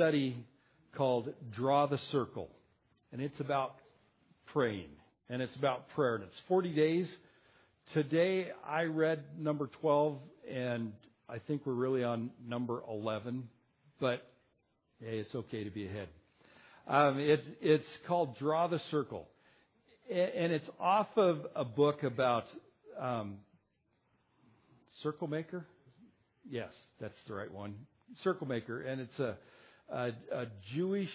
study called Draw the Circle. And it's about praying. And it's about prayer. And it's 40 days. Today I read number 12, and I think we're really on number 11. But hey, it's okay to be ahead. Um, it's, it's called Draw the Circle. And it's off of a book about um, Circle Maker. Yes, that's the right one. Circle Maker. And it's a, a, a Jewish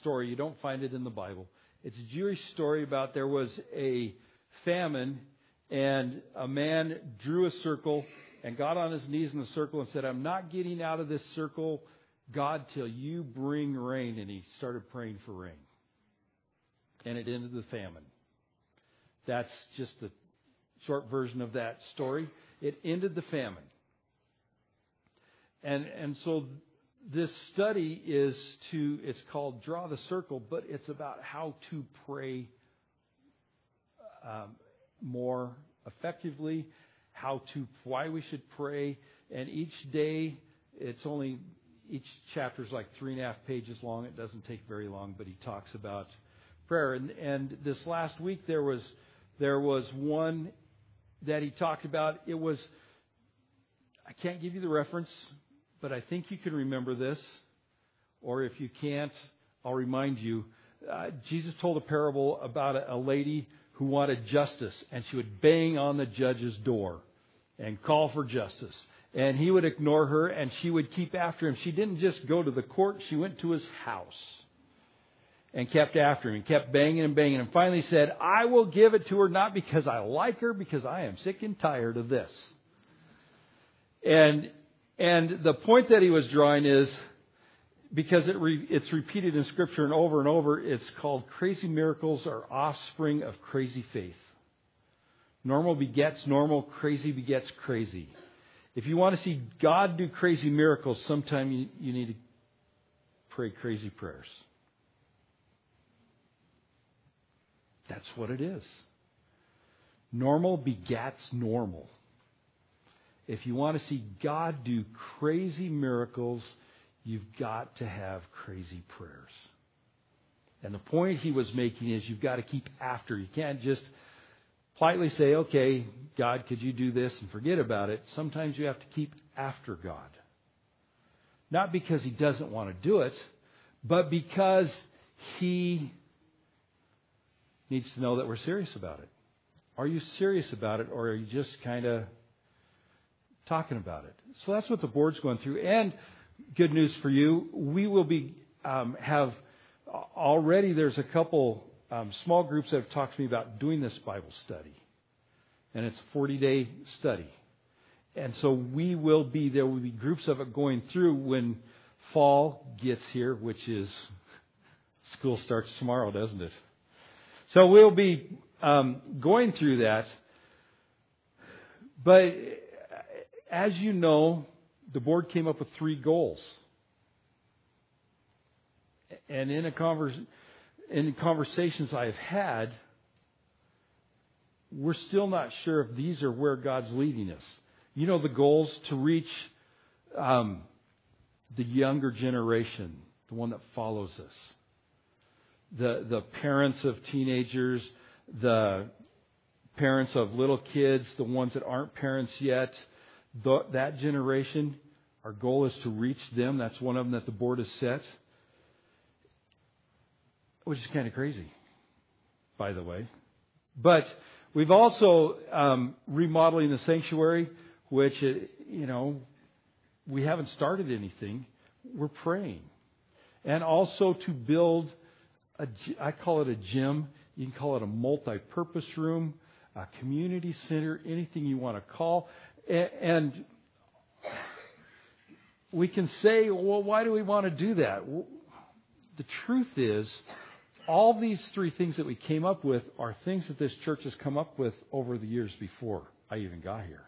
story. You don't find it in the Bible. It's a Jewish story about there was a famine, and a man drew a circle and got on his knees in the circle and said, I'm not getting out of this circle, God, till you bring rain. And he started praying for rain. And it ended the famine. That's just the short version of that story. It ended the famine. And, and so this study is to, it's called Draw the Circle, but it's about how to pray um, more effectively, how to, why we should pray. And each day, it's only, each chapter is like three and a half pages long. It doesn't take very long, but he talks about prayer. And, and this last week, there was, there was one that he talked about. It was, I can't give you the reference, but I think you can remember this. Or if you can't, I'll remind you. Uh, Jesus told a parable about a, a lady who wanted justice, and she would bang on the judge's door and call for justice. And he would ignore her, and she would keep after him. She didn't just go to the court, she went to his house and kept after him and kept banging and banging and finally said, I will give it to her not because I like her, because I am sick and tired of this. And and the point that he was drawing is because it re, it's repeated in Scripture and over and over, it's called crazy miracles are offspring of crazy faith. Normal begets normal, crazy begets crazy. If you want to see God do crazy miracles, sometime you, you need to pray crazy prayers. That's what it is. Normal begets normal. If you want to see God do crazy miracles, you've got to have crazy prayers. And the point he was making is you've got to keep after. You can't just politely say, okay, God, could you do this and forget about it. Sometimes you have to keep after God. Not because he doesn't want to do it, but because he needs to know that we're serious about it. Are you serious about it, or are you just kind of talking about it. So that's what the board's going through. And good news for you, we will be um, have already. There's a couple um, small groups that have talked to me about doing this Bible study, and it's a 40 day study. And so we will be there. Will be groups of it going through when fall gets here, which is school starts tomorrow, doesn't it? So we'll be um, going through that. But as you know, the board came up with three goals. And in, a convers- in conversations I've had, we're still not sure if these are where God's leading us. You know, the goals to reach um, the younger generation, the one that follows us, the the parents of teenagers, the parents of little kids, the ones that aren't parents yet, the, that generation, our goal is to reach them. That's one of them that the board has set, which is kind of crazy, by the way. But we've also um, remodeling the sanctuary, which uh, you know we haven't started anything. We're praying, and also to build a, I call it a gym. You can call it a multi-purpose room, a community center, anything you want to call. And we can say, well, why do we want to do that? The truth is, all these three things that we came up with are things that this church has come up with over the years before I even got here.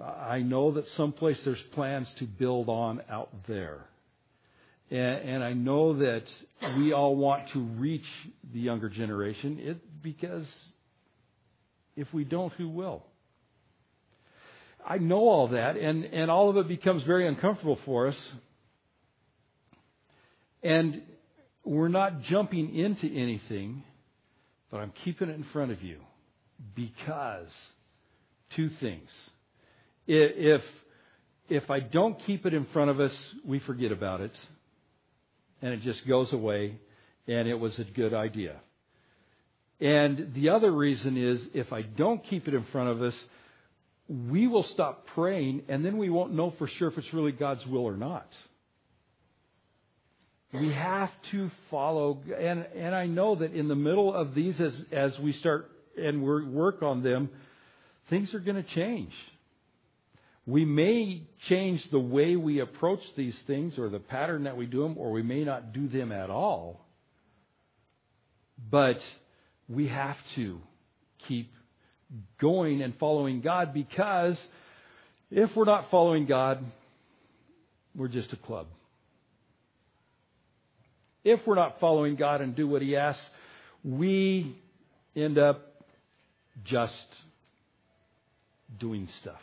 I know that someplace there's plans to build on out there. And, and I know that we all want to reach the younger generation it, because if we don't, who will? I know all that, and, and all of it becomes very uncomfortable for us And we're not jumping into anything, but I'm keeping it in front of you because two things. If, if I don't keep it in front of us, we forget about it and it just goes away and it was a good idea. And the other reason is if I don't keep it in front of us, we will stop praying and then we won't know for sure if it's really God's will or not. We have to follow, and, and I know that in the middle of these, as, as we start and we work on them, things are going to change. We may change the way we approach these things or the pattern that we do them, or we may not do them at all. But we have to keep going and following God because if we're not following God, we're just a club. If we're not following God and do what He asks, we end up just doing stuff.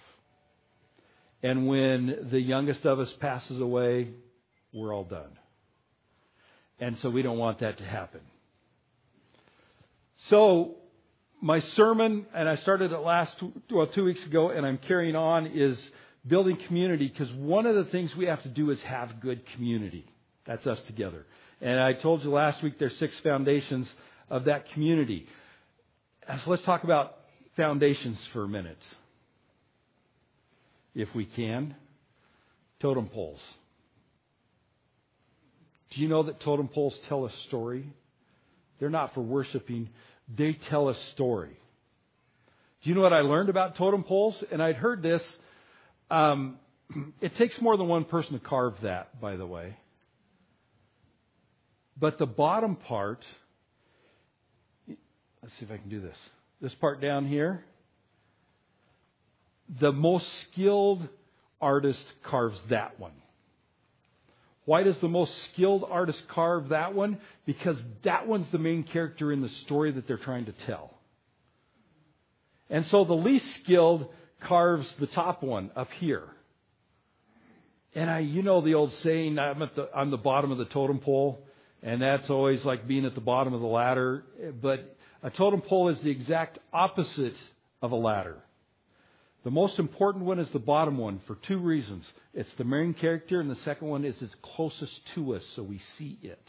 And when the youngest of us passes away, we're all done. And so we don't want that to happen. So, my sermon, and I started it last, well, two weeks ago, and I'm carrying on, is building community because one of the things we have to do is have good community. That's us together. And I told you last week there's six foundations of that community. Uh, so let's talk about foundations for a minute if we can. Totem poles. Do you know that totem poles tell a story? They're not for worshiping, they tell a story. Do you know what I learned about totem poles? And I'd heard this. Um, it takes more than one person to carve that, by the way. But the bottom part, let's see if I can do this. This part down here, the most skilled artist carves that one. Why does the most skilled artist carve that one? Because that one's the main character in the story that they're trying to tell. And so the least skilled carves the top one up here. And I, you know the old saying, I'm at the, I'm the bottom of the totem pole, and that's always like being at the bottom of the ladder. But a totem pole is the exact opposite of a ladder. The most important one is the bottom one for two reasons. It's the main character, and the second one is it's closest to us, so we see it.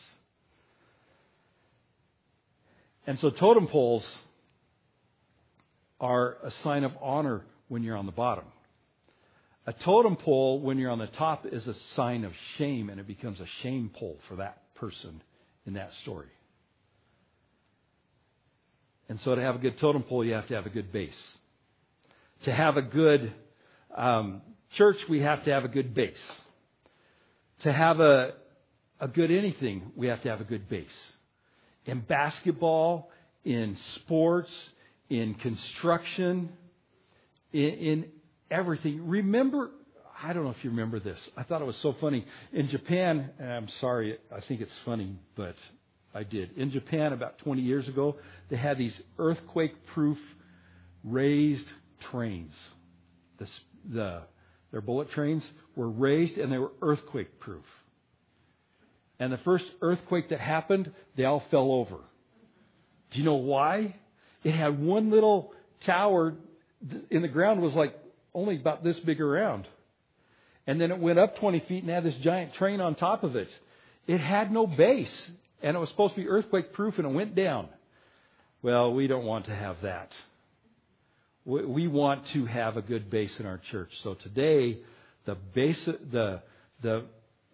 And so totem poles are a sign of honor when you're on the bottom. A totem pole, when you're on the top, is a sign of shame, and it becomes a shame pole for that person in that story. And so to have a good totem pole, you have to have a good base to have a good um, church, we have to have a good base. To have a, a good anything, we have to have a good base. In basketball, in sports, in construction, in, in everything. Remember, I don't know if you remember this. I thought it was so funny. In Japan, I'm sorry, I think it's funny, but I did. In Japan, about 20 years ago, they had these earthquake proof raised trains. The, the, their bullet trains were raised and they were earthquake proof. And the first earthquake that happened, they all fell over. Do you know why? It had one little tower in the ground was like only about this big around. And then it went up 20 feet and had this giant train on top of it. It had no base and it was supposed to be earthquake proof and it went down. Well, we don't want to have that we want to have a good base in our church. So today, the base, the, the,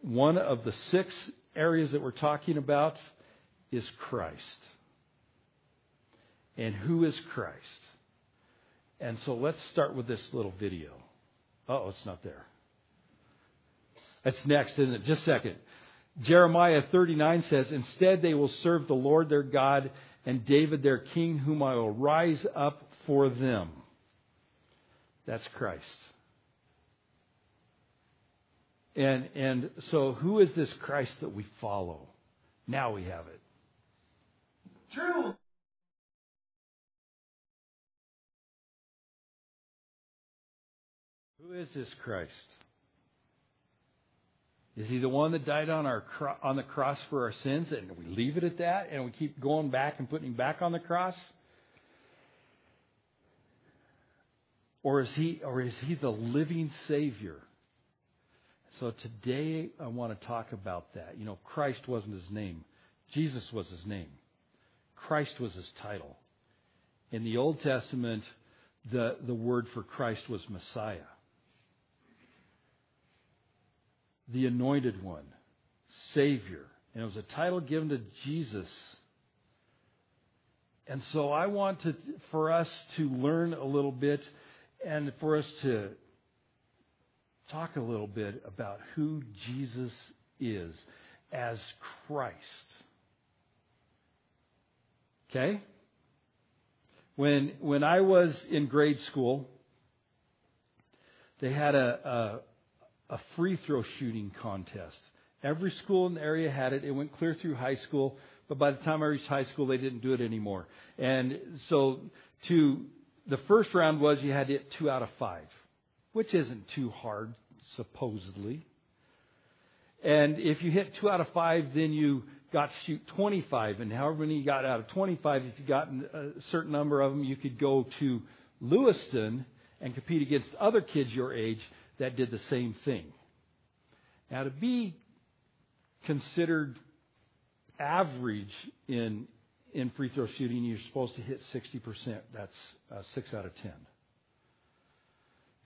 one of the six areas that we're talking about is Christ. And who is Christ? And so let's start with this little video. Oh, it's not there. It's next, isn't it? Just a second. Jeremiah 39 says, Instead, they will serve the Lord their God and David their king, whom I will rise up for them. That's Christ. And, and so, who is this Christ that we follow? Now we have it. True. Who is this Christ? Is he the one that died on our cro- on the cross for our sins and we leave it at that and we keep going back and putting him back on the cross? Or is he or is he the living savior? So today I want to talk about that. You know, Christ wasn't his name. Jesus was his name. Christ was his title. In the Old Testament, the, the word for Christ was Messiah. The anointed one, Savior. And it was a title given to Jesus. And so I want to, for us to learn a little bit and for us to talk a little bit about who Jesus is as Christ. Okay? When, when I was in grade school, they had a, a, a free throw shooting contest. Every school in the area had it. It went clear through high school, but by the time I reached high school, they didn't do it anymore. And so, to the first round was you had to hit two out of five, which isn't too hard, supposedly. And if you hit two out of five, then you got to shoot 25, and however many you got out of 25, if you got a certain number of them, you could go to Lewiston and compete against other kids your age that did the same thing. Now, to be considered average in in free throw shooting, you're supposed to hit 60%. That's uh, six out of 10.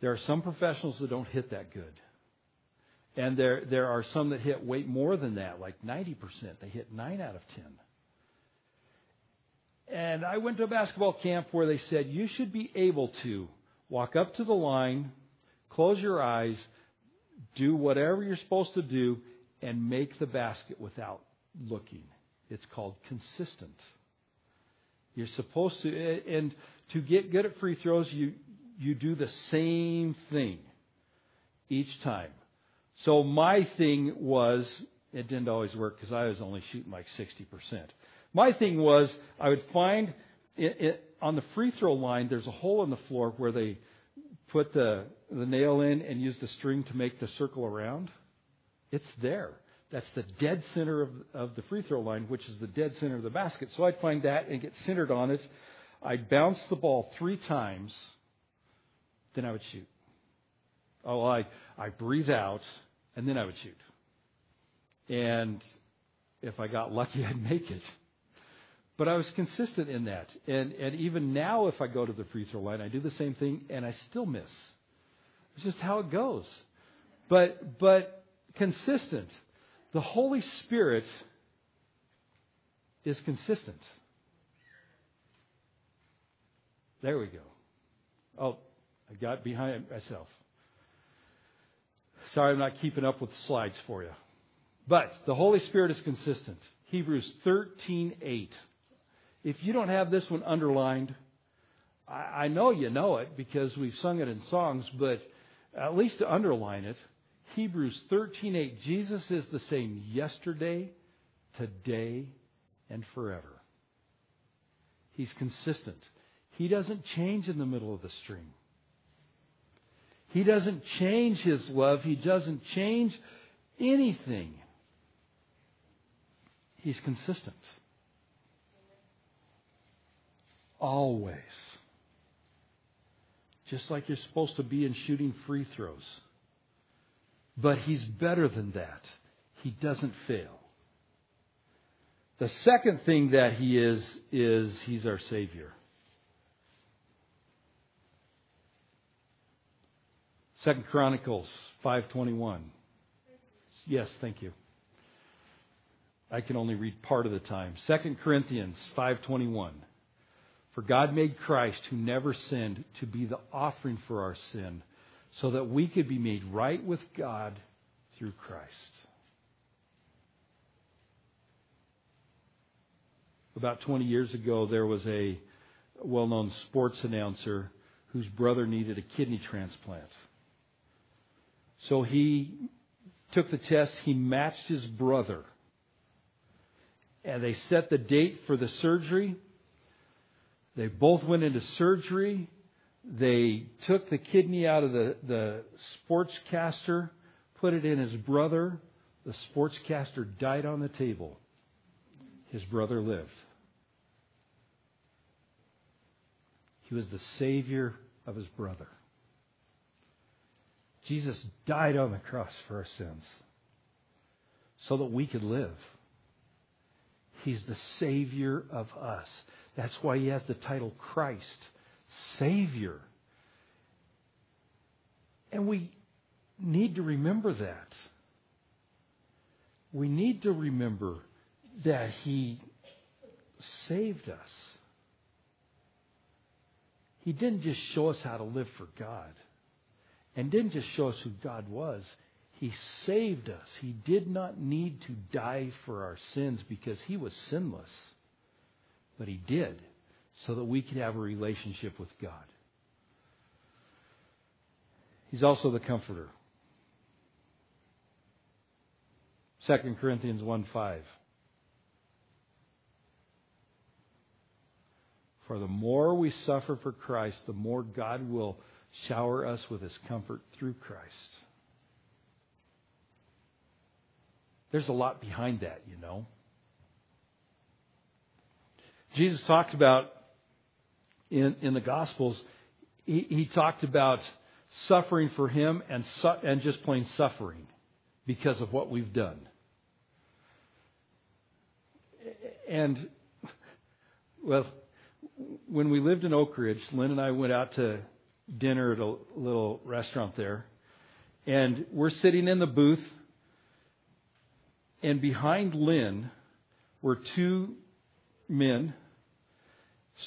There are some professionals that don't hit that good. And there, there are some that hit way more than that, like 90%. They hit 9 out of 10. And I went to a basketball camp where they said you should be able to walk up to the line, close your eyes, do whatever you're supposed to do, and make the basket without looking. It's called consistent. You're supposed to, and to get good at free throws, you, you do the same thing each time. So my thing was, it didn't always work because I was only shooting like 60%. My thing was, I would find it, it, on the free throw line, there's a hole in the floor where they put the, the nail in and use the string to make the circle around. It's there. That's the dead center of, of the free throw line, which is the dead center of the basket. So I'd find that and get centered on it. I'd bounce the ball three times, then I would shoot. Oh, I, I breathe out, and then I would shoot. And if I got lucky, I'd make it. But I was consistent in that. And, and even now, if I go to the free throw line, I do the same thing, and I still miss. It's just how it goes. But, but consistent. The Holy Spirit is consistent. There we go. Oh, I got behind myself. Sorry, I'm not keeping up with the slides for you. But the Holy Spirit is consistent. Hebrews 13:8. If you don't have this one underlined, I, I know you know it because we've sung it in songs, but at least to underline it, Hebrews 13:8. Jesus is the same yesterday, today, and forever. He's consistent. He doesn't change in the middle of the stream. He doesn't change his love. He doesn't change anything. He's consistent. Always. Just like you're supposed to be in shooting free throws. But he's better than that. He doesn't fail. The second thing that he is, is he's our Savior. Second Chronicles 5:21. Yes, thank you. I can only read part of the time. Second Corinthians 5:21. For God made Christ who never sinned to be the offering for our sin so that we could be made right with God through Christ. About 20 years ago, there was a well known sports announcer whose brother needed a kidney transplant. So he took the test, he matched his brother. And they set the date for the surgery. They both went into surgery. They took the kidney out of the, the sports caster, put it in his brother. the sportscaster died on the table, his brother lived. He was the Savior of his brother. Jesus died on the cross for our sins so that we could live. He's the Savior of us. That's why he has the title Christ, Savior. And we need to remember that. We need to remember that he saved us. He didn't just show us how to live for God and didn't just show us who God was. He saved us. He did not need to die for our sins because he was sinless. But he did so that we could have a relationship with God. He's also the comforter. 2 Corinthians 1 5. For the more we suffer for Christ, the more God will shower us with his comfort through Christ. There's a lot behind that, you know. Jesus talks about in, in the Gospels, he, he talked about suffering for him and, su- and just plain suffering because of what we've done. And, well, when we lived in Oak Ridge, Lynn and I went out to dinner at a little restaurant there. And we're sitting in the booth, and behind Lynn were two men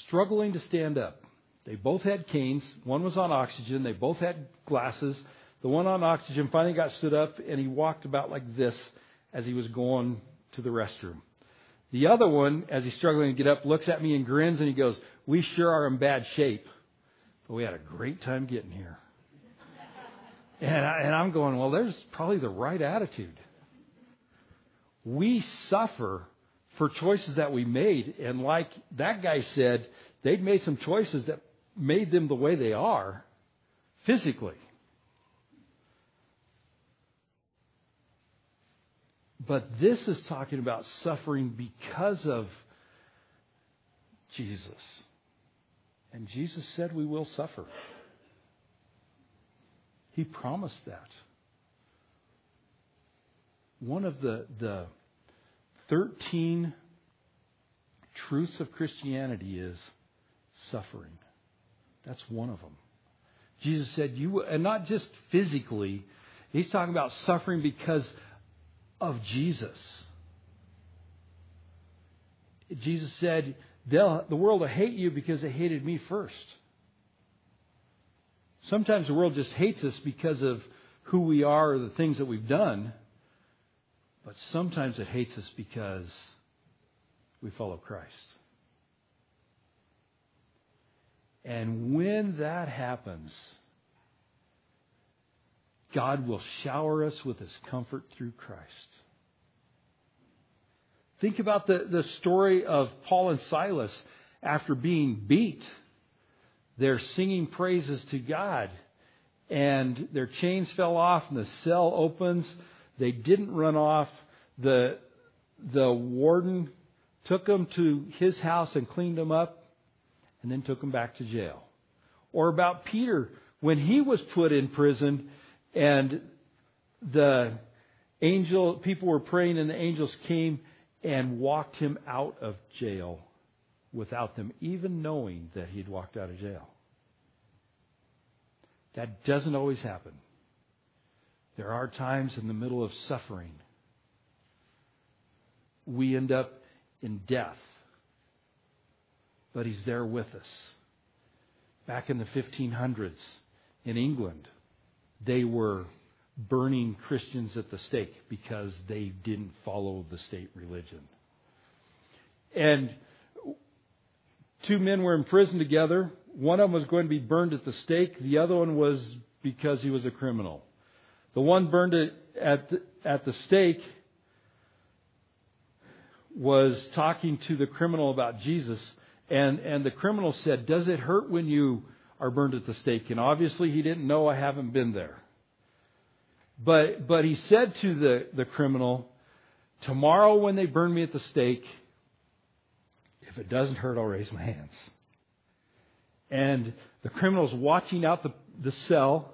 struggling to stand up. They both had canes. One was on oxygen. They both had glasses. The one on oxygen finally got stood up, and he walked about like this as he was going to the restroom. The other one, as he's struggling to get up, looks at me and grins, and he goes, We sure are in bad shape. But we had a great time getting here. And, I, and I'm going, well, there's probably the right attitude. We suffer for choices that we made. And like that guy said, they'd made some choices that made them the way they are physically. But this is talking about suffering because of Jesus. And Jesus said we will suffer. He promised that. One of the, the 13 truths of Christianity is suffering. That's one of them. Jesus said, you, and not just physically, he's talking about suffering because of Jesus. Jesus said, the world will hate you because they hated me first. Sometimes the world just hates us because of who we are or the things that we've done. But sometimes it hates us because we follow Christ. And when that happens, God will shower us with his comfort through Christ. Think about the, the story of Paul and Silas after being beat. They're singing praises to God, and their chains fell off, and the cell opens. They didn't run off. The, the warden took them to his house and cleaned them up, and then took them back to jail. Or about Peter, when he was put in prison, and the angel, people were praying, and the angels came and walked him out of jail without them even knowing that he'd walked out of jail. That doesn't always happen. There are times in the middle of suffering we end up in death, but he's there with us. Back in the 1500s in England, they were burning Christians at the stake because they didn't follow the state religion. And two men were in prison together. One of them was going to be burned at the stake. The other one was because he was a criminal. The one burned at the, at the stake was talking to the criminal about Jesus, and, and the criminal said, Does it hurt when you are burned at the stake? And obviously he didn't know I haven't been there. But, but he said to the, the criminal, Tomorrow when they burn me at the stake, if it doesn't hurt, I'll raise my hands. And the criminal's watching out the, the cell,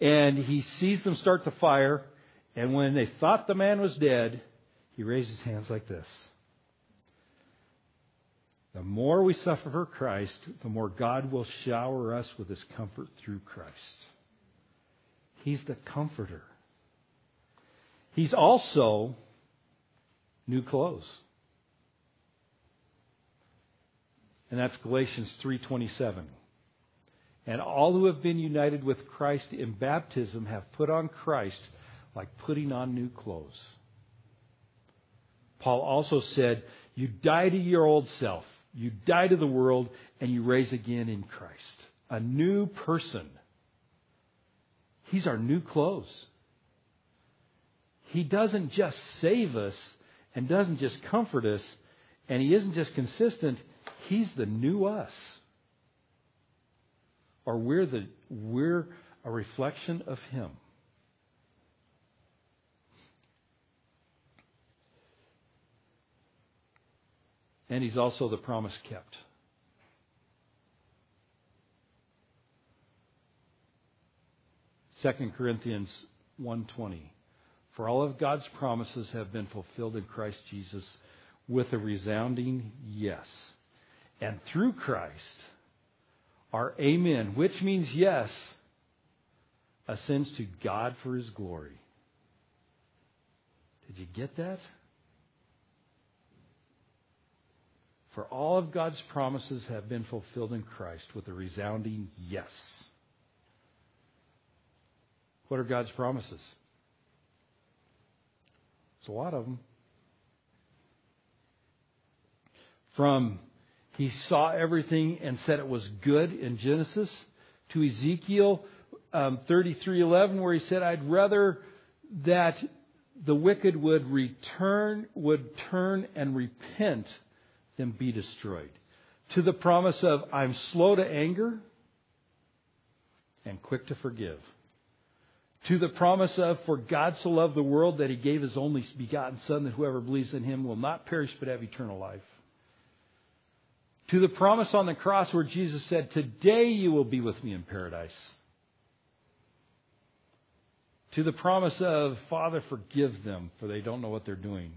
and he sees them start to fire, and when they thought the man was dead, he raised his hands like this. The more we suffer for Christ, the more God will shower us with his comfort through Christ. He's the comforter. He's also new clothes. And that's Galatians 3:27. And all who have been united with Christ in baptism have put on Christ like putting on new clothes. Paul also said, You die to your old self, you die to the world, and you raise again in Christ. A new person. He's our new clothes. He doesn't just save us and doesn't just comfort us, and He isn't just consistent, He's the new us. Or we're, the, we're a reflection of Him. And He's also the promise kept. Second Corinthians 1:20 For all of God's promises have been fulfilled in Christ Jesus with a resounding yes. And through Christ, our amen, which means yes, ascends to God for his glory. Did you get that? For all of God's promises have been fulfilled in Christ with a resounding yes. What are God's promises? There's a lot of them. From he saw everything and said it was good in Genesis to Ezekiel um, 33:11 where he said I'd rather that the wicked would return would turn and repent than be destroyed. To the promise of I'm slow to anger and quick to forgive. To the promise of for God so loved the world that he gave his only begotten son that whoever believes in him will not perish but have eternal life to the promise on the cross where Jesus said, Today you will be with me in paradise. To the promise of, Father, forgive them, for they don't know what they're doing.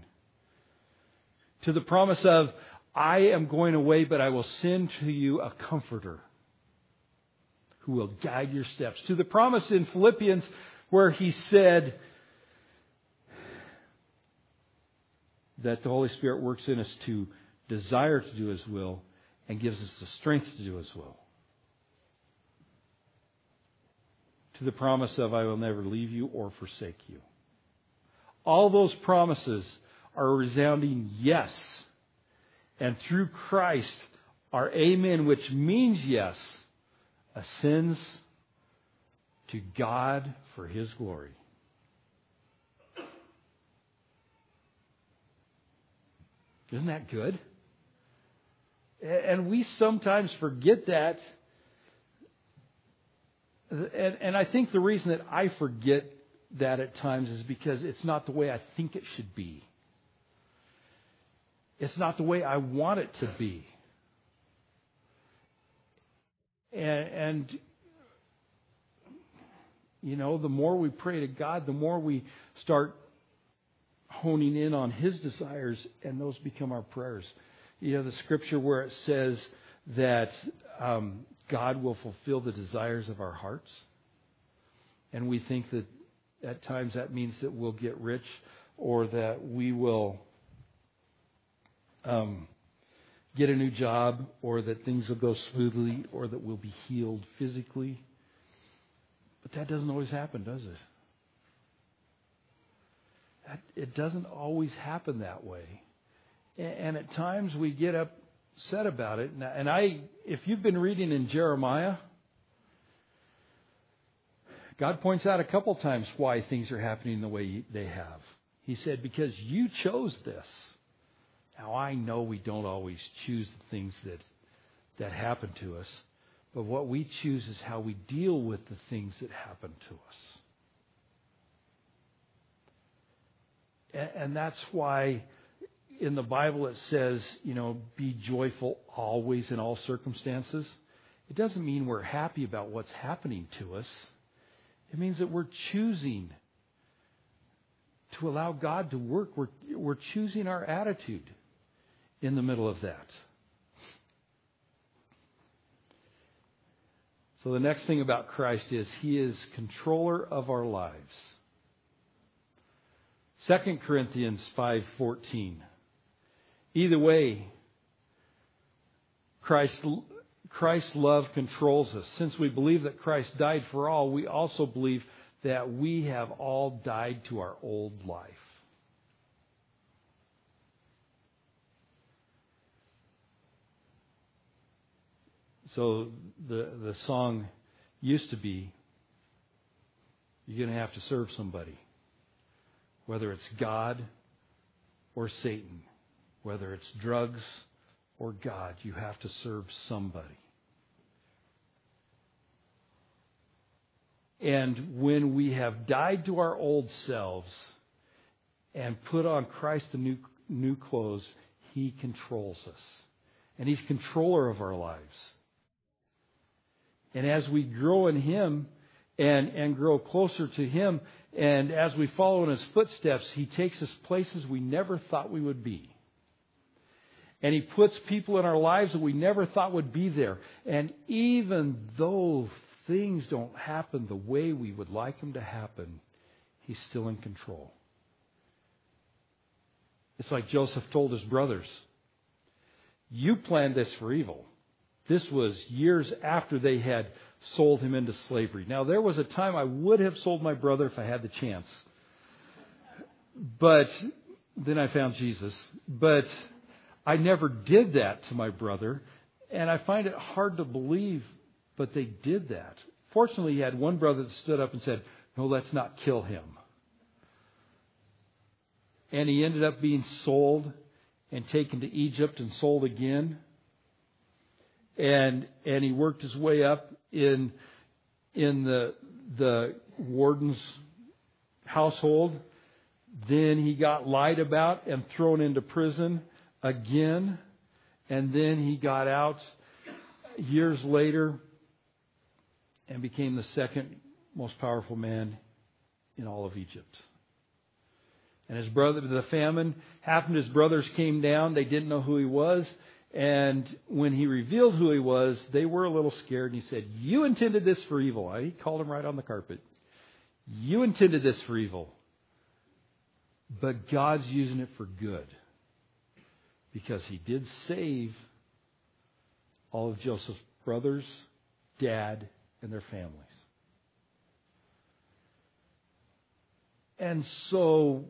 To the promise of, I am going away, but I will send to you a comforter who will guide your steps. To the promise in Philippians where he said that the Holy Spirit works in us to desire to do his will and gives us the strength to do His will. To the promise of, I will never leave you or forsake you. All those promises are resounding yes. And through Christ, our amen, which means yes, ascends to God for His glory. Isn't that good? And we sometimes forget that. And, and I think the reason that I forget that at times is because it's not the way I think it should be. It's not the way I want it to be. And, and, you know, the more we pray to God, the more we start honing in on His desires, and those become our prayers you know, the scripture where it says that um, God will fulfill the desires of our hearts. And we think that at times that means that we'll get rich or that we will um, get a new job or that things will go smoothly or that we'll be healed physically. But that doesn't always happen, does it? That, it doesn't always happen that way. And at times we get upset about it. And I, if you've been reading in Jeremiah, God points out a couple times why things are happening the way they have. He said, Because you chose this. Now, I know we don't always choose the things that, that happen to us, but what we choose is how we deal with the things that happen to us. And, and that's why in the Bible it says, you know, be joyful always in all circumstances. It doesn't mean we're happy about what's happening to us. It means that we're choosing to allow God to work. We're, we're choosing our attitude in the middle of that. So the next thing about Christ is he is controller of our lives. 2 Corinthians 5:14 Either way Christ Christ's love controls us. Since we believe that Christ died for all, we also believe that we have all died to our old life. So the the song used to be you're going to have to serve somebody. Whether it's God or Satan, whether it's drugs or God, you have to serve somebody. And when we have died to our old selves and put on Christ the new, new clothes, He controls us. And He's controller of our lives. And as we grow in Him and, and grow closer to Him, and as we follow in His footsteps, He takes us places we never thought we would be. And He puts people in our lives that we never thought would be there. And even though things don't happen the way we would like them to happen, He's still in control. It's like Joseph told his brothers, You planned this for evil this was years after they had sold him into slavery. Now, there was a time I would have sold my brother if I had the chance. But then I found Jesus. But I never did that to my brother. And I find it hard to believe, but they did that. Fortunately, he had one brother that stood up and said, No, let's not kill him. And he ended up being sold and taken to Egypt and sold again and and he worked his way up in in the the warden's household. Then he got lied about and thrown into prison again, and then he got out years later and became the second most powerful man in all of Egypt. And his brother, the famine happened. His brothers came down. They didn't know who he was. And when he revealed who he was, they were a little scared. And he said, You intended this for evil. He called him right on the carpet. You intended this for evil. But God's using it for good. Because he did save all of Joseph's brothers, dad, and their families. And so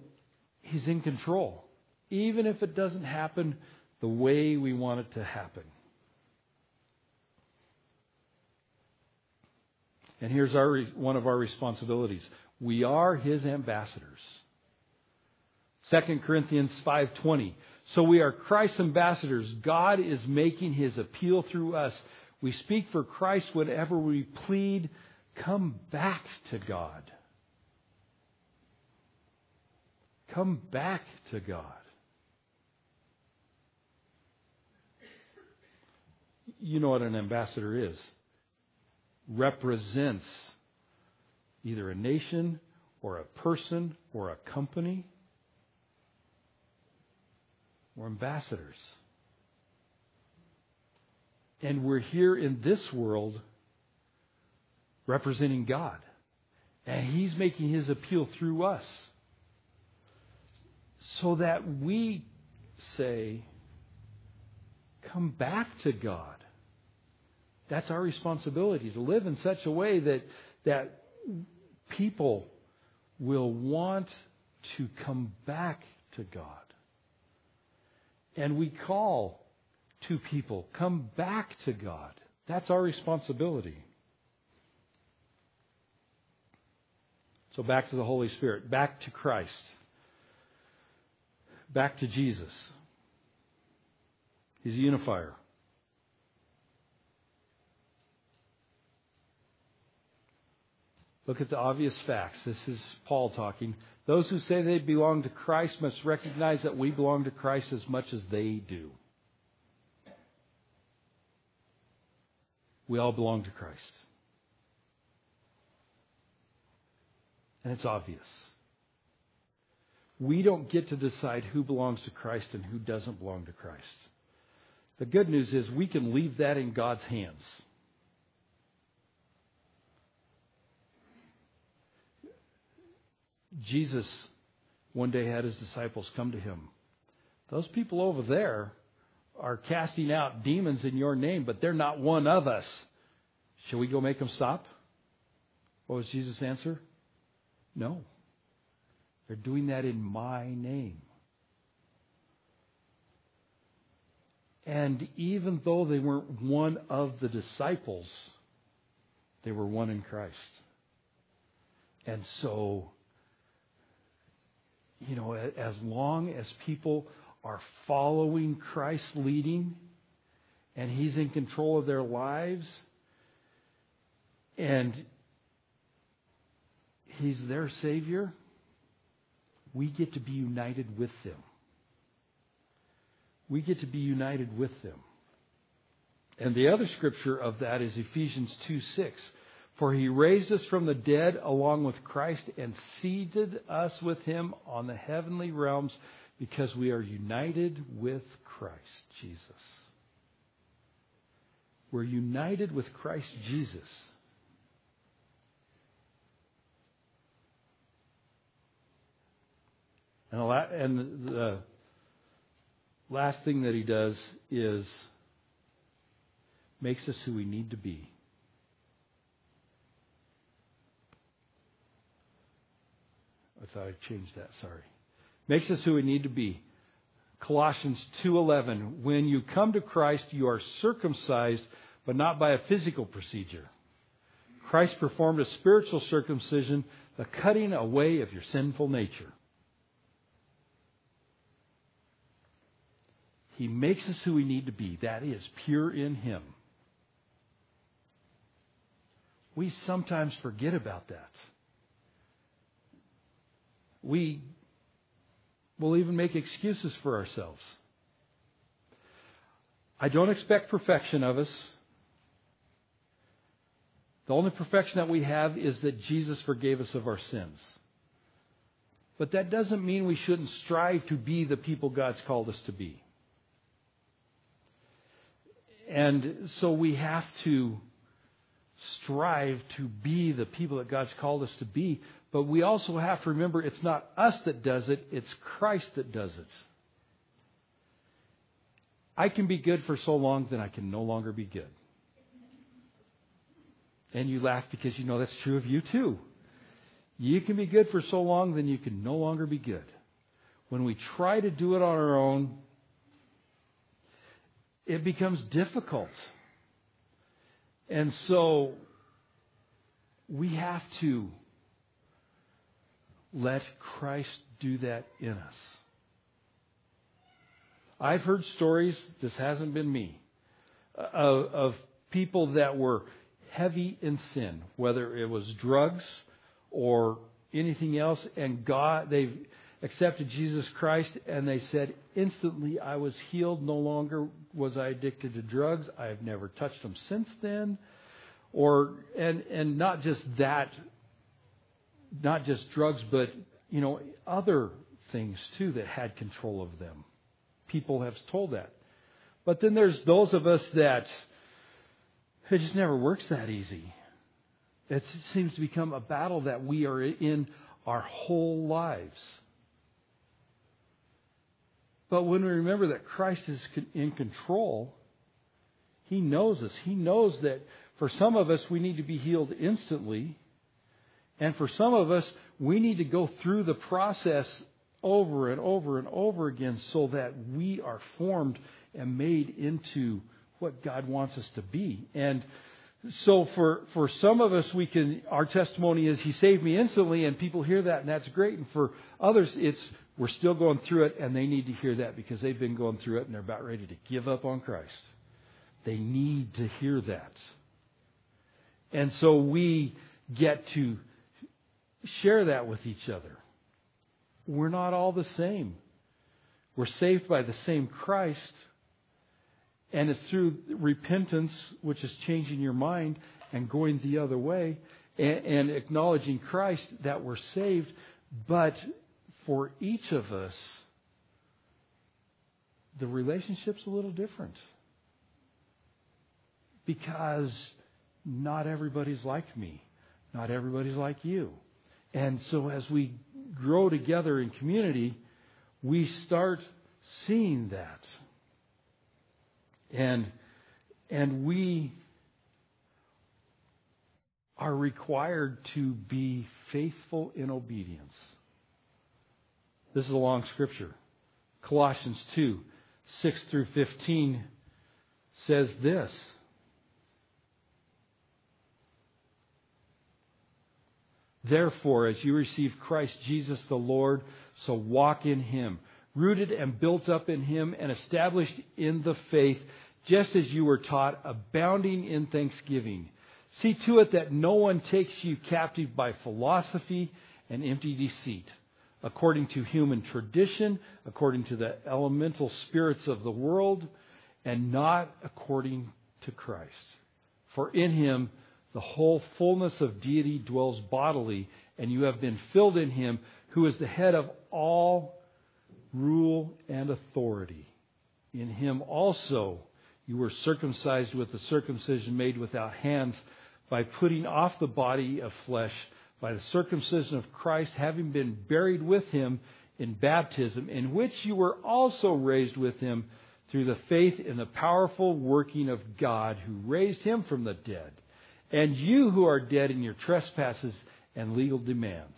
he's in control. Even if it doesn't happen the way we want it to happen. And here's our, one of our responsibilities. We are his ambassadors. 2 Corinthians 5:20. So we are Christ's ambassadors. God is making his appeal through us. We speak for Christ whenever we plead, come back to God. Come back to God. you know what an ambassador is represents either a nation or a person or a company. We're ambassadors. And we're here in this world representing God. And He's making His appeal through us. So that we say, come back to God. That's our responsibility to live in such a way that, that people will want to come back to God. And we call to people, come back to God. That's our responsibility. So back to the Holy Spirit, back to Christ, back to Jesus. He's a unifier. Look at the obvious facts. This is Paul talking. Those who say they belong to Christ must recognize that we belong to Christ as much as they do. We all belong to Christ. And it's obvious. We don't get to decide who belongs to Christ and who doesn't belong to Christ. The good news is we can leave that in God's hands. Jesus one day had his disciples come to him. Those people over there are casting out demons in your name, but they're not one of us. Shall we go make them stop? What was Jesus' answer? No. They're doing that in my name. And even though they weren't one of the disciples, they were one in Christ. And so, you know, as long as people are following Christ's leading and He's in control of their lives and He's their Savior, we get to be united with them. We get to be united with them. And the other scripture of that is Ephesians 2 6. For he raised us from the dead along with Christ and seated us with him on the heavenly realms because we are united with Christ Jesus. We're united with Christ Jesus. And the, and the last thing that he does is makes us who we need to be. I thought I'd change that, sorry. Makes us who we need to be. Colossians 2:11 When you come to Christ you are circumcised but not by a physical procedure. Christ performed a spiritual circumcision, the cutting away of your sinful nature. He makes us who we need to be. That is pure in Him. We sometimes forget about that. We will even make excuses for ourselves. I don't expect perfection of us. The only perfection that we have is that Jesus forgave us of our sins. But that doesn't mean we shouldn't strive to be the people God's called us to be. And so we have to strive to be the people that God's called us to be. But we also have to remember it's not us that does it, it's Christ that does it. I can be good for so long, then I can no longer be good. And you laugh because you know that's true of you too. You can be good for so long, then you can no longer be good. When we try to do it on our own, it becomes difficult. And so we have to let Christ do that in us. I've heard stories, this hasn't been me, of, of people that were heavy in sin, whether it was drugs or anything else, and God, they've accepted Jesus Christ and they said, instantly I was healed. No longer was I addicted to drugs. I have never touched them since then. Or, and, and not just that, not just drugs, but, you know, other things too that had control of them. People have told that. But then there's those of us that it just never works that easy. It seems to become a battle that we are in our whole lives. But when we remember that Christ is in control, He knows us. He knows that for some of us, we need to be healed instantly. And for some of us, we need to go through the process over and over and over again so that we are formed and made into what God wants us to be. And so for, for some of us, we can, our testimony is He saved me instantly, and people hear that, and that's great. And for others, it's we're still going through it, and they need to hear that because they've been going through it and they're about ready to give up on Christ. They need to hear that. And so we get to share that with each other. we're not all the same. We're saved by the same Christ. And it's through repentance, which is changing your mind and going the other way, and, acknowledging Christ that we're saved. But for each of us, the relationship's a little different. Because not everybody's like me. Not everybody's like you. And so as we grow together in community, we start seeing that. And, and we are required to be faithful in obedience. This is a long scripture. Colossians 2 6 through 15 says this. Therefore, as you receive Christ Jesus the Lord, so walk in him, rooted and built up in him and established in the faith, just as you were taught, abounding in thanksgiving. See to it that no one takes you captive by philosophy and empty deceit, according to human tradition, according to the elemental spirits of the world, and not according to Christ. For in him the whole fullness of deity dwells bodily, and you have been filled in him who is the head of all rule and authority. In him also you were circumcised with the circumcision made without hands by putting off the body of flesh by the circumcision of Christ, having been buried with him in baptism, in which you were also raised with him through the faith in the powerful working of God who raised him from the dead and you who are dead in your trespasses and legal demands.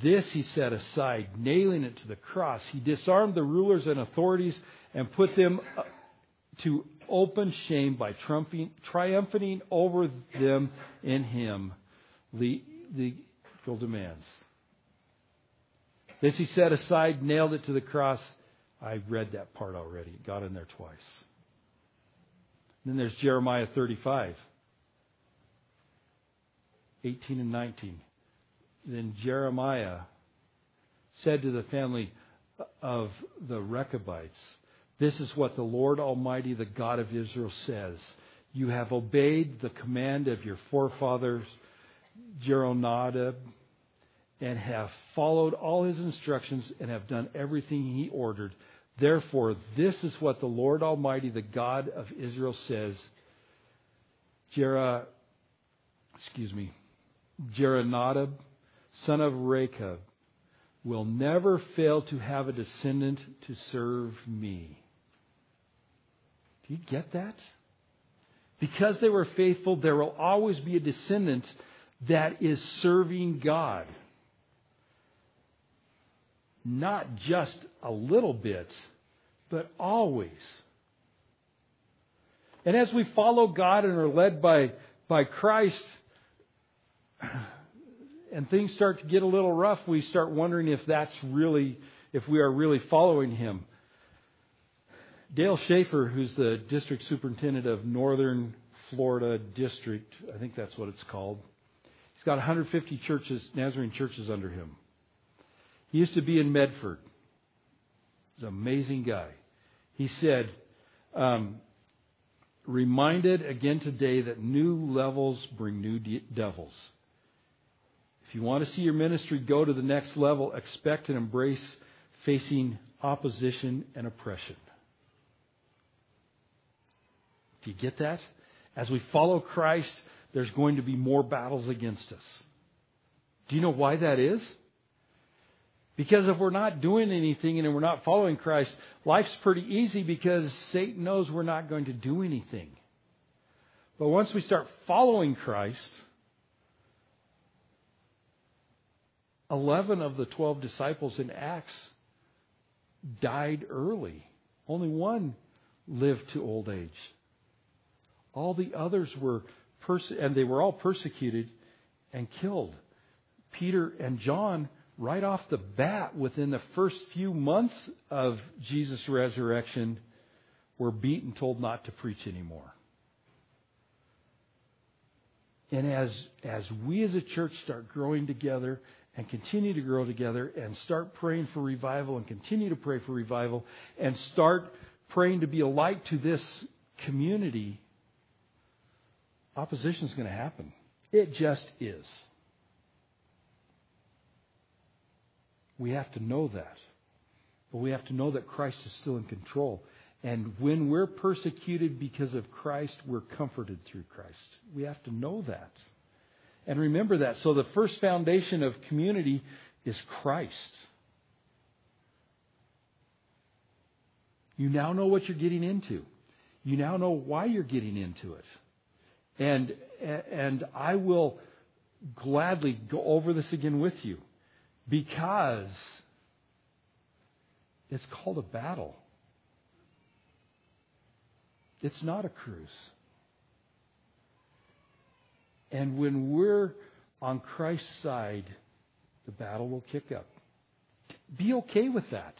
This he set aside, nailing it to the cross. He disarmed the rulers and authorities and put them to open shame by triumphing over them in him. The legal demands. This he set aside, nailed it to the cross. I read that part already. It Got in there twice. Then there's Jeremiah 35, 18 and 19. Then Jeremiah said to the family of the Rechabites, This is what the Lord Almighty, the God of Israel, says. You have obeyed the command of your forefathers, Jehonadab, and have followed all his instructions and have done everything he ordered. Therefore, this is what the Lord Almighty, the God of Israel, says. Jera, excuse me, Jehonadab, son of Rechab, will never fail to have a descendant to serve me. Do you get that? Because they were faithful, there will always be a descendant that is serving God. Not just a little bit, but always. And as we follow God and are led by, by Christ, and things start to get a little rough, we start wondering if that's really, if we are really following Him. Dale Schaefer, who's the district superintendent of Northern Florida District, I think that's what it's called, he's got 150 churches, Nazarene churches under him. He used to be in Medford. He's an amazing guy. He said, um, reminded again today that new levels bring new de- devils. If you want to see your ministry go to the next level, expect and embrace facing opposition and oppression. Do you get that? As we follow Christ, there's going to be more battles against us. Do you know why that is? Because if we're not doing anything and we're not following Christ, life's pretty easy because Satan knows we're not going to do anything. But once we start following Christ, 11 of the 12 disciples in Acts died early. Only one lived to old age. All the others were, perse- and they were all persecuted and killed. Peter and John right off the bat, within the first few months of Jesus' resurrection, were beaten, told not to preach anymore. And as, as we as a church start growing together and continue to grow together and start praying for revival and continue to pray for revival and start praying to be a light to this community, opposition is going to happen. It just is. We have to know that. But we have to know that Christ is still in control. And when we're persecuted because of Christ, we're comforted through Christ. We have to know that. And remember that. So the first foundation of community is Christ. You now know what you're getting into. You now know why you're getting into it. And, and I will gladly go over this again with you because it's called a battle. It's not a cruise. And when we're on Christ's side, the battle will kick up. Be okay with that.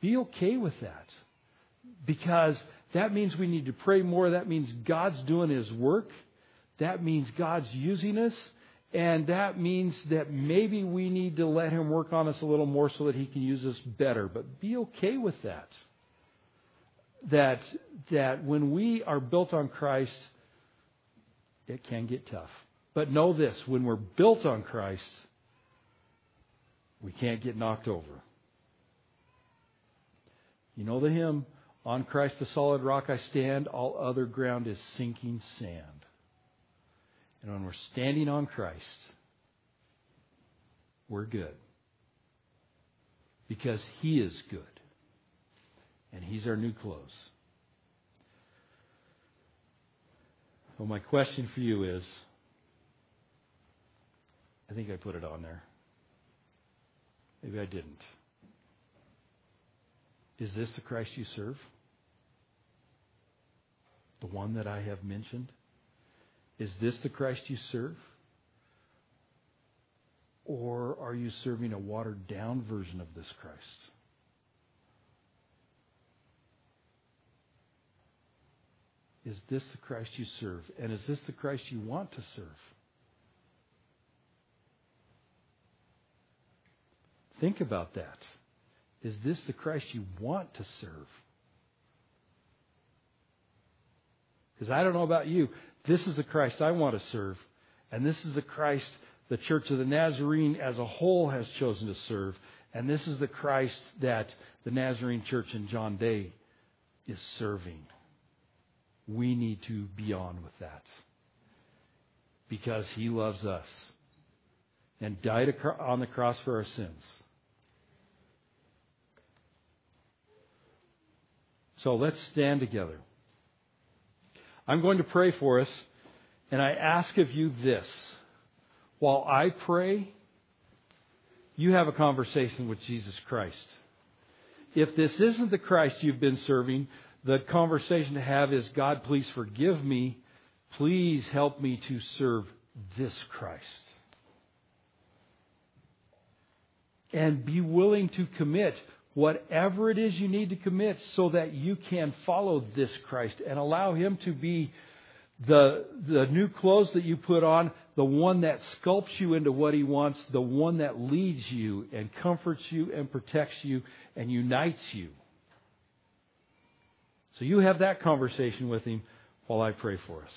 Be okay with that. Because that means we need to pray more. That means God's doing His work. That means God's using us. And that means that maybe we need to let Him work on us a little more so that He can use us better. But be okay with that. That, that when we are built on Christ, it can get tough. But know this when we're built on Christ, we can't get knocked over. You know the hymn, On Christ the solid rock I stand, all other ground is sinking sand. And when we're standing on Christ, we're good. Because He is good. And He's our new clothes. So, my question for you is I think I put it on there. Maybe I didn't. Is this the Christ you serve? The one that I have mentioned? Is this the Christ you serve? Or are you serving a watered down version of this Christ? Is this the Christ you serve? And is this the Christ you want to serve? Think about that. Is this the Christ you want to serve? Because I don't know about you. This is the Christ I want to serve. And this is the Christ the Church of the Nazarene as a whole has chosen to serve. And this is the Christ that the Nazarene Church in John Day is serving. We need to be on with that. Because he loves us and died on the cross for our sins. So let's stand together. I'm going to pray for us, and I ask of you this. While I pray, you have a conversation with Jesus Christ. If this isn't the Christ you've been serving, the conversation to have is God, please forgive me. Please help me to serve this Christ. And be willing to commit whatever it is you need to commit so that you can follow this Christ and allow Him to be the, the new clothes that you put on, the one that sculpts you into what He wants, the one that leads you and comforts you and protects you and unites you. So you have that conversation with Him while I pray for us.